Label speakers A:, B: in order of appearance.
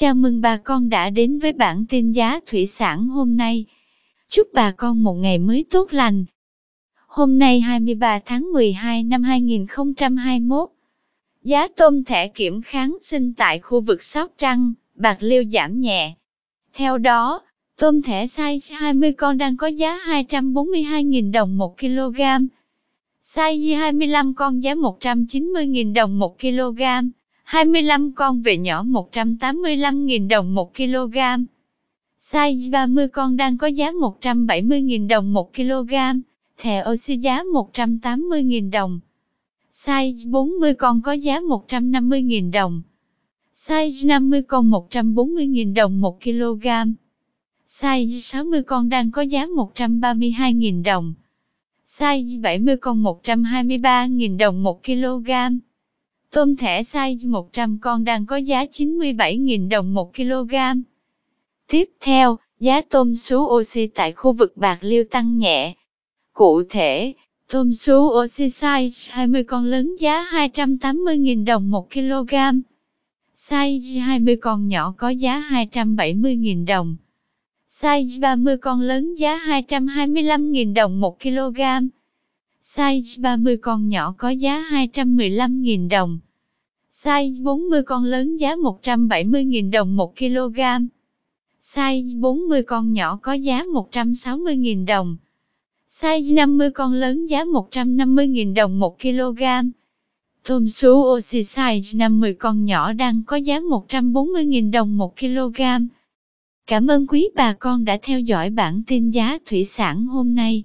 A: Chào mừng bà con đã đến với bản tin giá thủy sản hôm nay. Chúc bà con một ngày mới tốt lành. Hôm nay 23 tháng 12 năm 2021, giá tôm thẻ kiểm kháng sinh tại khu vực Sóc Trăng, Bạc Liêu giảm nhẹ. Theo đó, tôm thẻ size 20 con đang có giá 242.000 đồng 1 kg. Size 25 con giá 190.000 đồng 1 kg. 25 con về nhỏ 185.000 đồng 1 kg. Size 30 con đang có giá 170.000 đồng 1 kg. Thẻ oxy giá 180.000 đồng. Size 40 con có giá 150.000 đồng. Size 50 con 140.000 đồng 1 kg. Size 60 con đang có giá 132.000 đồng. Size 70 con 123.000 đồng 1 kg. Tôm thẻ size 100 con đang có giá 97.000 đồng 1 kg. Tiếp theo, giá tôm sú oxy tại khu vực Bạc Liêu tăng nhẹ. Cụ thể, tôm sú oxy size 20 con lớn giá 280.000 đồng 1 kg. Size 20 con nhỏ có giá 270.000 đồng. Size 30 con lớn giá 225.000 đồng 1 kg. Size 30 con nhỏ có giá 215.000 đồng. Size 40 con lớn giá 170.000 đồng 1 kg. Size 40 con nhỏ có giá 160.000 đồng. Size 50 con lớn giá 150.000 đồng 1 kg. Tôm sú oxy size 50 con nhỏ đang có giá 140.000 đồng 1 kg. Cảm ơn quý bà con đã theo dõi bản tin giá thủy sản hôm nay.